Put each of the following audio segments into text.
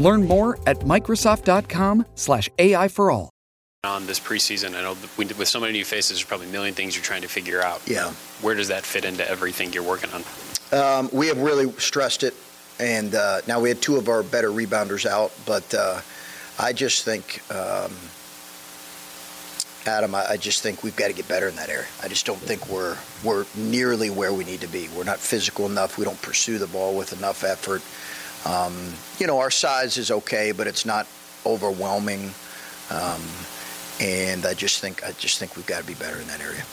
Learn more at Microsoft.com/slash AI for all. On this preseason, I know with so many new faces, there's probably a million things you're trying to figure out. Yeah. Where does that fit into everything you're working on? Um, we have really stressed it, and uh, now we had two of our better rebounders out, but uh, I just think, um, Adam, I, I just think we've got to get better in that area. I just don't think we're we're nearly where we need to be. We're not physical enough. We don't pursue the ball with enough effort. Um, you know, our size is okay, but it's not overwhelming. Um, and I just think I just think we've got to be better in that area.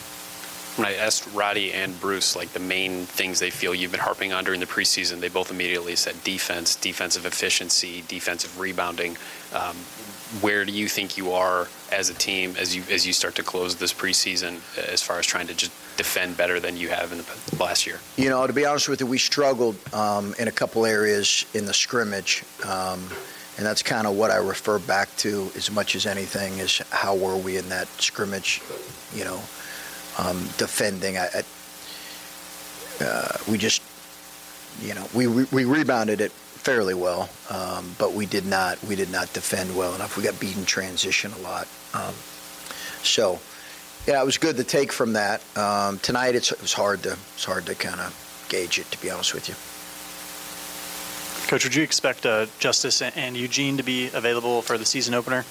When I asked Roddy and Bruce, like the main things they feel you've been harping on during the preseason, they both immediately said defense, defensive efficiency, defensive rebounding. Um, where do you think you are as a team as you as you start to close this preseason, as far as trying to just defend better than you have in the last year? You know, to be honest with you, we struggled um, in a couple areas in the scrimmage. Um, and that's kind of what I refer back to as much as anything is how were we in that scrimmage, you know, um, defending. I, I uh, we just, you know, we we rebounded it fairly well, um, but we did not we did not defend well enough. We got beaten transition a lot, um, so yeah, it was good to take from that. Um, tonight it was hard to it's hard to kind of gauge it, to be honest with you. Coach, would you expect uh, Justice and Eugene to be available for the season opener?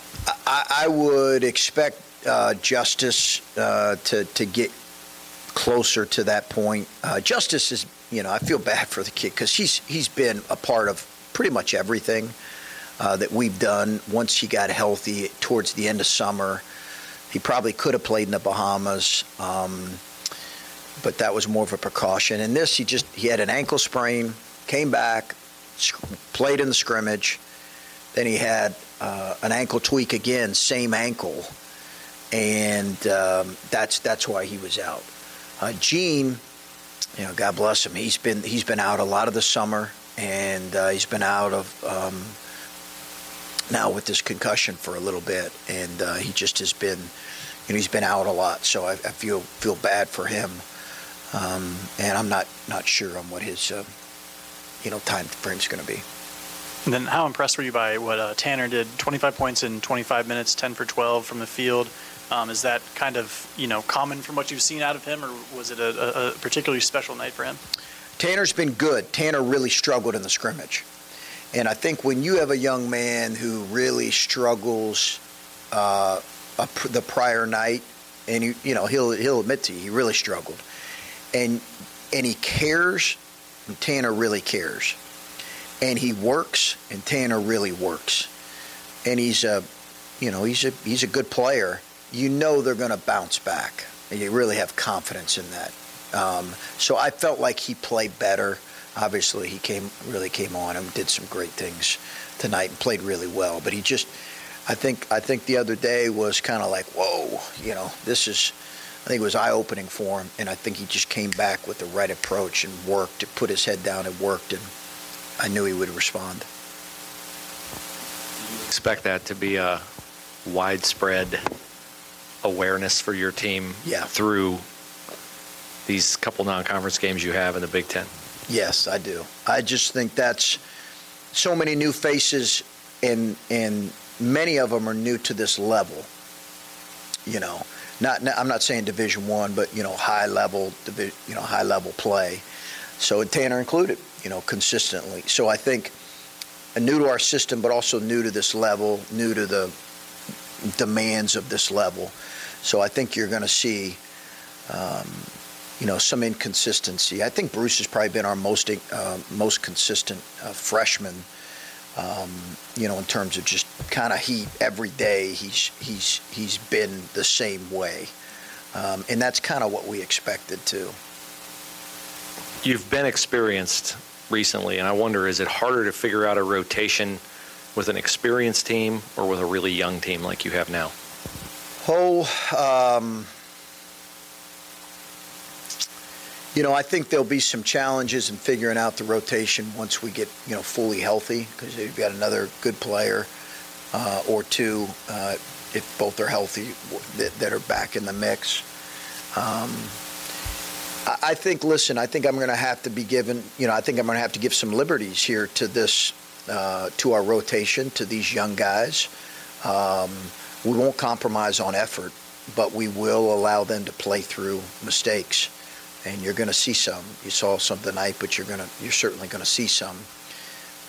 I, I would expect uh, Justice uh, to to get closer to that point. Uh, Justice is, you know, I feel bad for the kid because he's he's been a part of pretty much everything uh, that we've done. Once he got healthy towards the end of summer, he probably could have played in the Bahamas. Um, but that was more of a precaution. And this, he just he had an ankle sprain, came back, played in the scrimmage. Then he had uh, an ankle tweak again, same ankle, and um, that's that's why he was out. Uh, Gene, you know, God bless him. He's been he's been out a lot of the summer, and uh, he's been out of um, now with this concussion for a little bit, and uh, he just has been, you know, he's been out a lot. So I, I feel feel bad for him, um, and I'm not not sure on what his uh, you know time frame is going to be. And then, how impressed were you by what uh, Tanner did? 25 points in 25 minutes, 10 for 12 from the field. Um, is that kind of you know common from what you've seen out of him, or was it a, a, particularly special night for him? Tanner's been good. Tanner really struggled in the scrimmage, and I think when you have a young man who really struggles uh, a, the prior night, and you, you know he'll he'll admit to you he really struggled, and and he cares. And Tanner really cares, and he works, and Tanner really works, and he's a, you know, he's a he's a good player you know they're going to bounce back. And you really have confidence in that. Um, so I felt like he played better. Obviously, he came really came on and did some great things tonight and played really well. But he just, I think, I think the other day was kind of like, whoa, you know, this is. I think it was eye opening for him, and I think he just came back with the right approach and worked. Put his head down and worked, and I knew he would respond. Expect that to be a widespread awareness for your team yeah. through these couple non-conference games you have in the Big Ten? Yes, I do. I just think that's so many new faces, and and many of them are new to this level. You know, not I'm not saying Division One, but you know, high level, you know, high level play. So Tanner included, you know, consistently. So I think uh, new to our system, but also new to this level, new to the demands of this level. So I think you're going to see, um, you know, some inconsistency. I think Bruce has probably been our most uh, most consistent uh, freshman. Um, you know, in terms of just kind of he every day he's he's he's been the same way, um, and that's kind of what we expected too. You've been experienced recently, and I wonder is it harder to figure out a rotation with an experienced team or with a really young team like you have now? Oh, um, you know, I think there'll be some challenges in figuring out the rotation once we get, you know, fully healthy because you've got another good player uh, or two, uh, if both are healthy, that, that, are back in the mix. Um, I, I think, listen, I think I'm going to have to be given, you know, I think I'm going to have to give some liberties here to this uh, to our rotation to these young guys. Um, we won't compromise on effort, but we will allow them to play through mistakes. And you're going to see some. You saw some tonight, but you're going to you're certainly going to see some.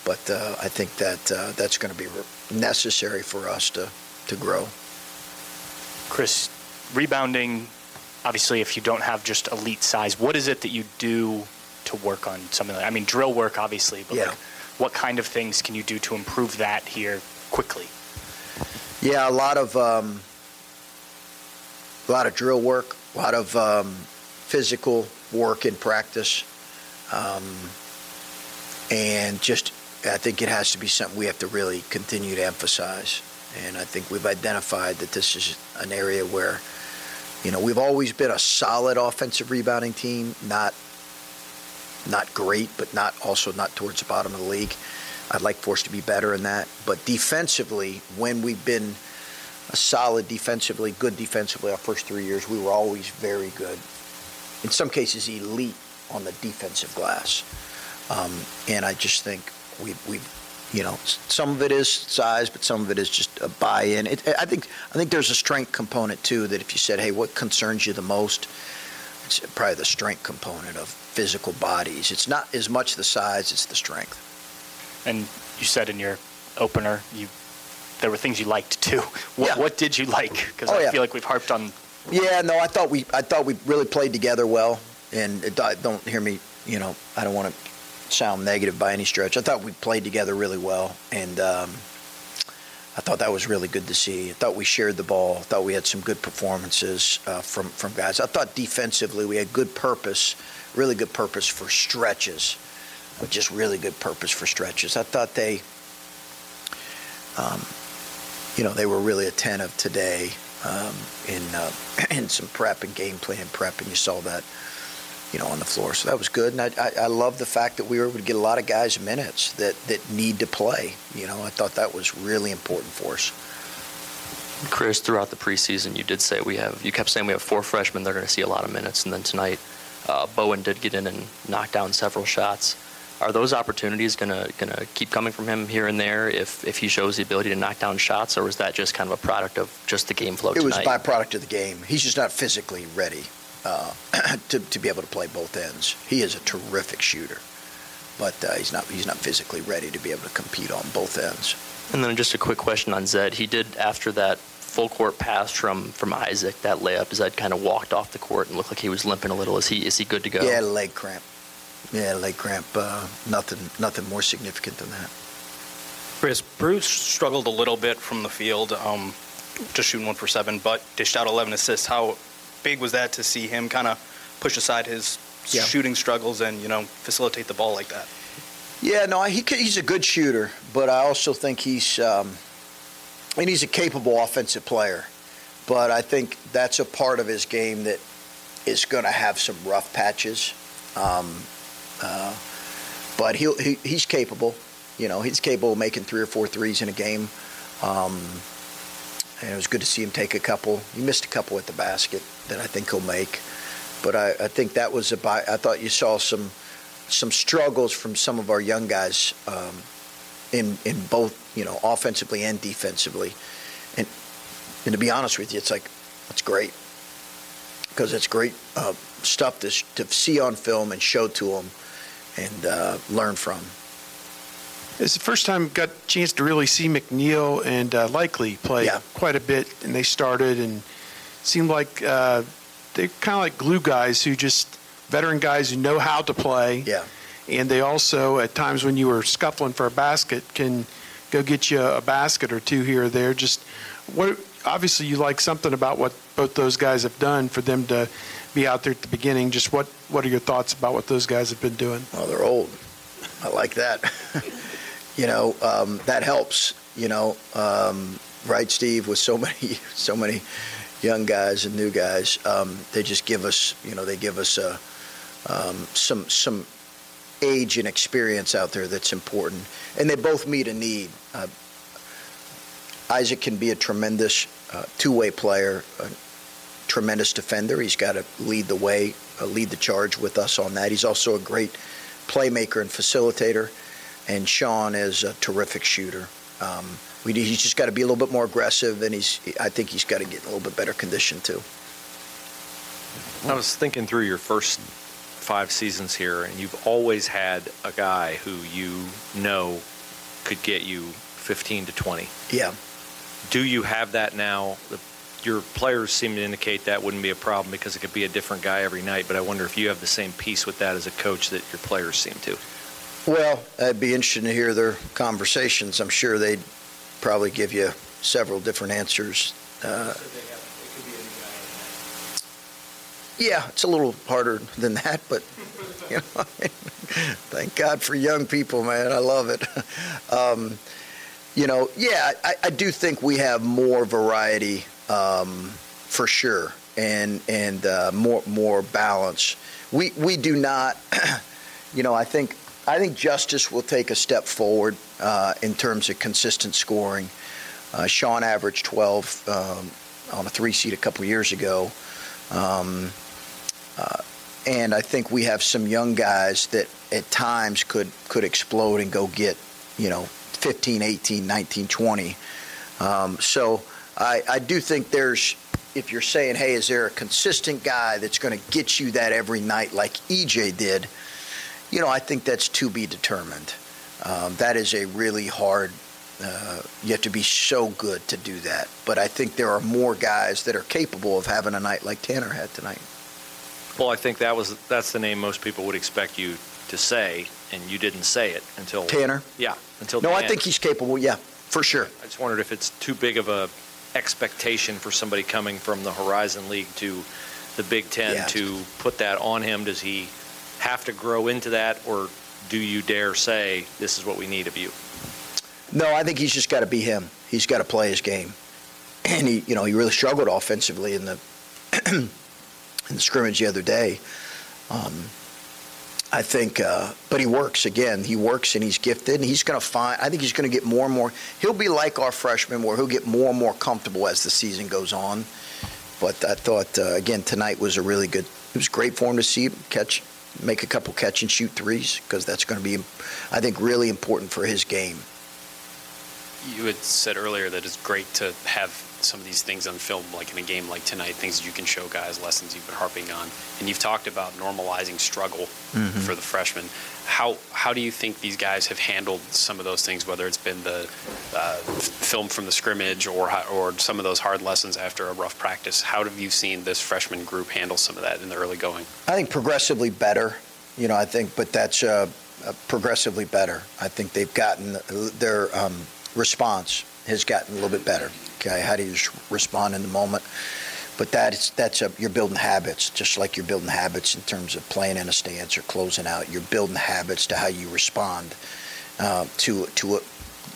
But uh, I think that uh, that's going to be necessary for us to to grow. Chris, rebounding. Obviously, if you don't have just elite size, what is it that you do to work on something like? I mean, drill work, obviously, but yeah. like, what kind of things can you do to improve that here quickly? Yeah, a lot of um, a lot of drill work, a lot of um, physical work in practice, um, and just I think it has to be something we have to really continue to emphasize. And I think we've identified that this is an area where, you know, we've always been a solid offensive rebounding team, not not great, but not also not towards the bottom of the league. I'd like for us to be better in that. But defensively, when we've been solid defensively, good defensively, our first three years, we were always very good. In some cases, elite on the defensive glass. Um, and I just think we, we, you know, some of it is size, but some of it is just a buy-in. It, I think I think there's a strength component too. That if you said, "Hey, what concerns you the most?" It's probably the strength component of physical bodies. It's not as much the size; it's the strength. And you said in your opener, you there were things you liked too. What, yeah. what did you like? Because oh, I yeah. feel like we've harped on. Yeah, no, I thought we I thought we really played together well, and it, don't hear me. You know, I don't want to sound negative by any stretch. I thought we played together really well, and um, I thought that was really good to see. I thought we shared the ball. I thought we had some good performances uh, from from guys. I thought defensively we had good purpose, really good purpose for stretches, just really good purpose for stretches. I thought they, um, you know, they were really attentive today um, in uh, in some prep and game plan prep, and you saw that, you know, on the floor. So that was good, and I, I, I love the fact that we were able to get a lot of guys minutes that that need to play. You know, I thought that was really important for us. Chris, throughout the preseason, you did say we have. You kept saying we have four freshmen. They're going to see a lot of minutes, and then tonight, uh, Bowen did get in and knock down several shots. Are those opportunities going to going to keep coming from him here and there if if he shows the ability to knock down shots, or is that just kind of a product of just the game flow? It was tonight? byproduct of the game. He's just not physically ready uh, to to be able to play both ends. He is a terrific shooter, but uh, he's not he's not physically ready to be able to compete on both ends. And then just a quick question on Zed. He did after that full court pass from from Isaac, that layup. Zed kind of walked off the court and looked like he was limping a little. Is he is he good to go? Yeah, leg cramp. Yeah, leg cramp. Uh, nothing nothing more significant than that. Chris, Bruce struggled a little bit from the field, um, just shooting one for seven, but dished out 11 assists. How big was that to see him kind of push aside his Yeah. shooting struggles and you know facilitate the ball like that? Yeah, no, he could, he's a good shooter, but I also think he's um, and he's a capable offensive player. But I think that's a part of his game that is going to have some rough patches. Um, uh, but he'll, he, he's capable. You know, he's capable of making three or four threes in a game. Um, and it was good to see him take a couple. He missed a couple at the basket that I think he'll make. But I, I think that was about. I thought you saw some some struggles from some of our young guys um, in in both you know offensively and defensively. And and to be honest with you, it's like that's great because it's great uh, stuff to, to see on film and show to them and uh, learn from. It's the first time got a chance to really see McNeil and uh, Likely play Yeah. quite a bit, and they started and seemed like uh, they're kind of like glue guys who just veteran guys who know how to play. Yeah. And they also, at times when you were scuffling for a basket, can go get you a basket or two here or there. Just what? Obviously, you like something about what both those guys have done for them to be out there at the beginning. Just what what are your thoughts about what those guys have been doing? Well, they're old. I like that. you know, um, that helps. You know, um, right, Steve? With so many, so many young guys and new guys, um, they just give us, you know, they give us uh, um, some some age and experience out there that's important, and they both meet a need. Uh, Isaac can be a tremendous uh, two-way player, a tremendous defender. He's got to lead the way, uh, lead the charge with us on that. He's also a great playmaker and facilitator, and Sean is a terrific shooter. Um, we, he's just got to be a little bit more aggressive, and he's. I think he's got to get in a little bit better condition too. I was thinking through your first five seasons here, and you've always had a guy who you know could get you 15 to 20. Yeah. Do you have that now? The, your players seem to indicate that wouldn't be a problem because it could be a different guy every night. But I wonder if you have the same piece with that as a coach that your players seem to. Well, I'd be interested to hear their conversations. I'm sure they'd probably give you several different answers. Uh, yeah, it's a little harder than that, but you know, thank God for young people, man. I love it. Um, you know, yeah, I, I, do think we have more variety um, for sure, and and uh, more more balance. We we do not, you know, I think I think Justice will take a step forward uh, in terms of consistent scoring. Uh, Sean averaged 12 um, on a three seed a couple years ago. Um, uh, and I think we have some young guys that at times could could explode and go get, you know, 15, 18, 19, 20. Um, so I, I do think there's, if you're saying, hey, is there a consistent guy that's going to get you that every night like EJ did? You know, I think that's to be determined. Um, that is a really hard. Uh, you have to be so good to do that. But I think there are more guys that are capable of having a night like Tanner had tonight. Well, I think that was that's the name most people would expect you to say, and you didn't say it until Tanner. Yeah, until no, I think he's capable. Yeah, for sure. I just wondered if it's too big of a expectation for somebody coming from the Horizon League to the Big Ten yeah. to put that on him. Does he have to grow into that, or do you dare say this is what we need of you? No, I think he's just got to be him. He's got to play his game, and he, you know, he really struggled offensively in the in the scrimmage the other day. Um, I think, uh, but he works again. He works and he's gifted, and he's going to find. I think he's going to get more and more. He'll be like our freshman, where he'll get more and more comfortable as the season goes on. But I thought uh, again tonight was a really good. It was great for him to see him catch, make a couple catch and shoot threes because that's going to be, I think, really important for his game. You had said earlier that it's great to have some of these things on film, like in a game like tonight, things that you can show guys, lessons you've been harping on. And you've talked about normalizing struggle mm-hmm. for the freshmen. How how do you think these guys have handled some of those things, whether it's been the uh, film from the scrimmage or or some of those hard lessons after a rough practice? How have you seen this freshman group handle some of that in the early going? I think progressively better. You know, I think, but that's uh, uh, progressively better. I think they've gotten their um, response has gotten a little bit better. Okay, how do you respond in the moment? But that's that's a, you're building habits, just like you're building habits in terms of playing in a stance or closing out. You're building habits to how you respond uh, to to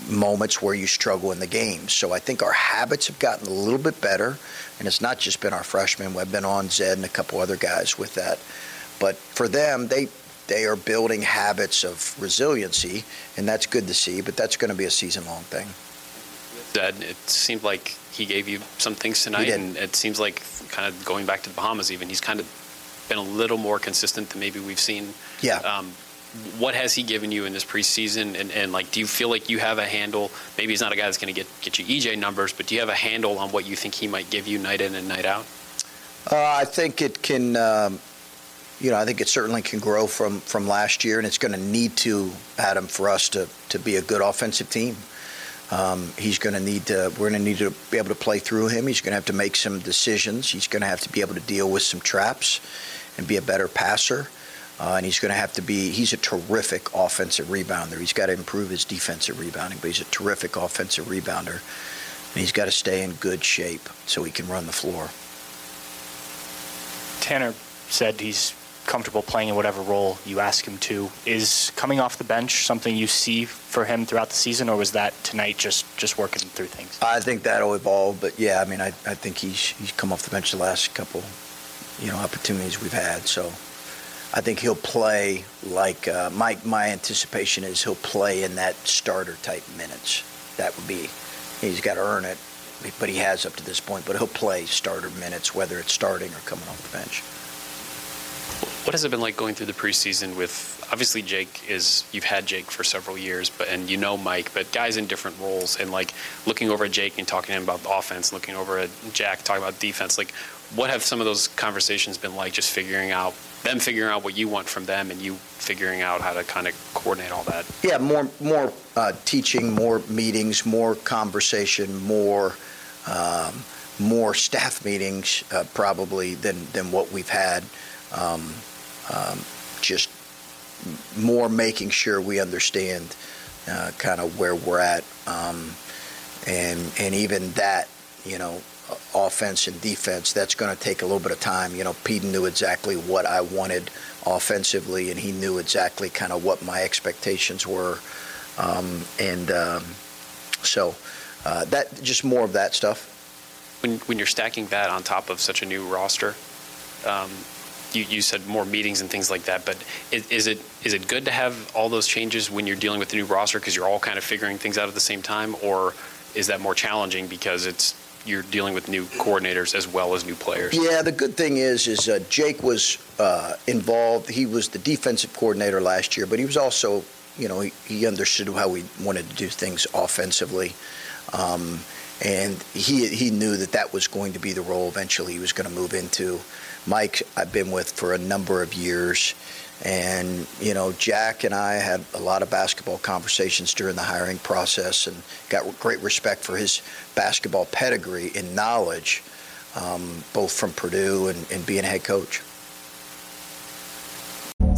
moments where you struggle in the game. So I think our habits have gotten a little bit better, and it's not just been our freshmen. We've been on Zed and a couple other guys with that. But for them, they they are building habits of resiliency, and that's good to see. But that's going to be a season long thing. It seemed like he gave you some things tonight, and it seems like kind of going back to the Bahamas. Even he's kind of been a little more consistent than maybe we've seen. Yeah. Um, what has he given you in this preseason? And, and, like, do you feel like you have a handle? Maybe he's not a guy that's going to get get you EJ numbers, but do you have a handle on what you think he might give you night in and night out? Uh, I think it can. Um, you know, I think it certainly can grow from from last year, and it's going to need to, Adam, for us to to be a good offensive team. Um, he's going to need to. We're going to need to be able to play through him. He's going to have to make some decisions. He's going to have to be able to deal with some traps and be a better passer. Uh, and he's going to have to be. He's a terrific offensive rebounder. He's got to improve his defensive rebounding, but he's a terrific offensive rebounder. And he's got to stay in good shape so he can run the floor. Tanner said he's comfortable playing in whatever role you ask him to. Is coming off the bench something you see for him throughout the season, or was that tonight just just working through things? I think that'll evolve, but yeah, I mean, I, I think he's he's come off the bench the last couple, you know, opportunities we've had. So I think he'll play like uh, my my anticipation is he'll play in that starter type minutes. That would be he's got to earn it, but he has up to this point. But he'll play starter minutes, whether it's starting or coming off the bench. What has it been like going through the preseason with obviously Jake is you've had Jake for several years, but and you know Mike, but guys in different roles and like looking over at Jake and talking to him about offense, looking over at Jack talking about defense. Like, what have some of those conversations been like? Just figuring out them figuring out what you want from them and you figuring out how to kind of coordinate all that. Yeah, more more uh, teaching, more meetings, more conversation, more. Um, more staff meetings uh, probably than, than what we've had. Um, um, just more making sure we understand uh, kind of where we're at, um, and and even that, you know, offense and defense. That's going to take a little bit of time. You know, Pete knew exactly what I wanted offensively, and he knew exactly kind of what my expectations were, um, and um, so uh, that just more of that stuff. When when you're stacking that on top of such a new roster. Um, you, you said more meetings and things like that, but is, is, it is it good to have all those changes when you're dealing with the new roster because you're all kind of figuring things out at the same time, or is that more challenging because it's you're dealing with new coordinators as well as new players? Yeah, the good thing is is uh, Jake was uh, involved. He was the defensive coordinator last year, but he was also you know he, he understood how we wanted to do things offensively. Um, and he he knew that that was going to be the role eventually he was going to move into. Mike, I've been with for a number of years. And, you know, Jack and I had a lot of basketball conversations during the hiring process and got great respect for his basketball pedigree and knowledge, um, both from Purdue and, and being a head coach.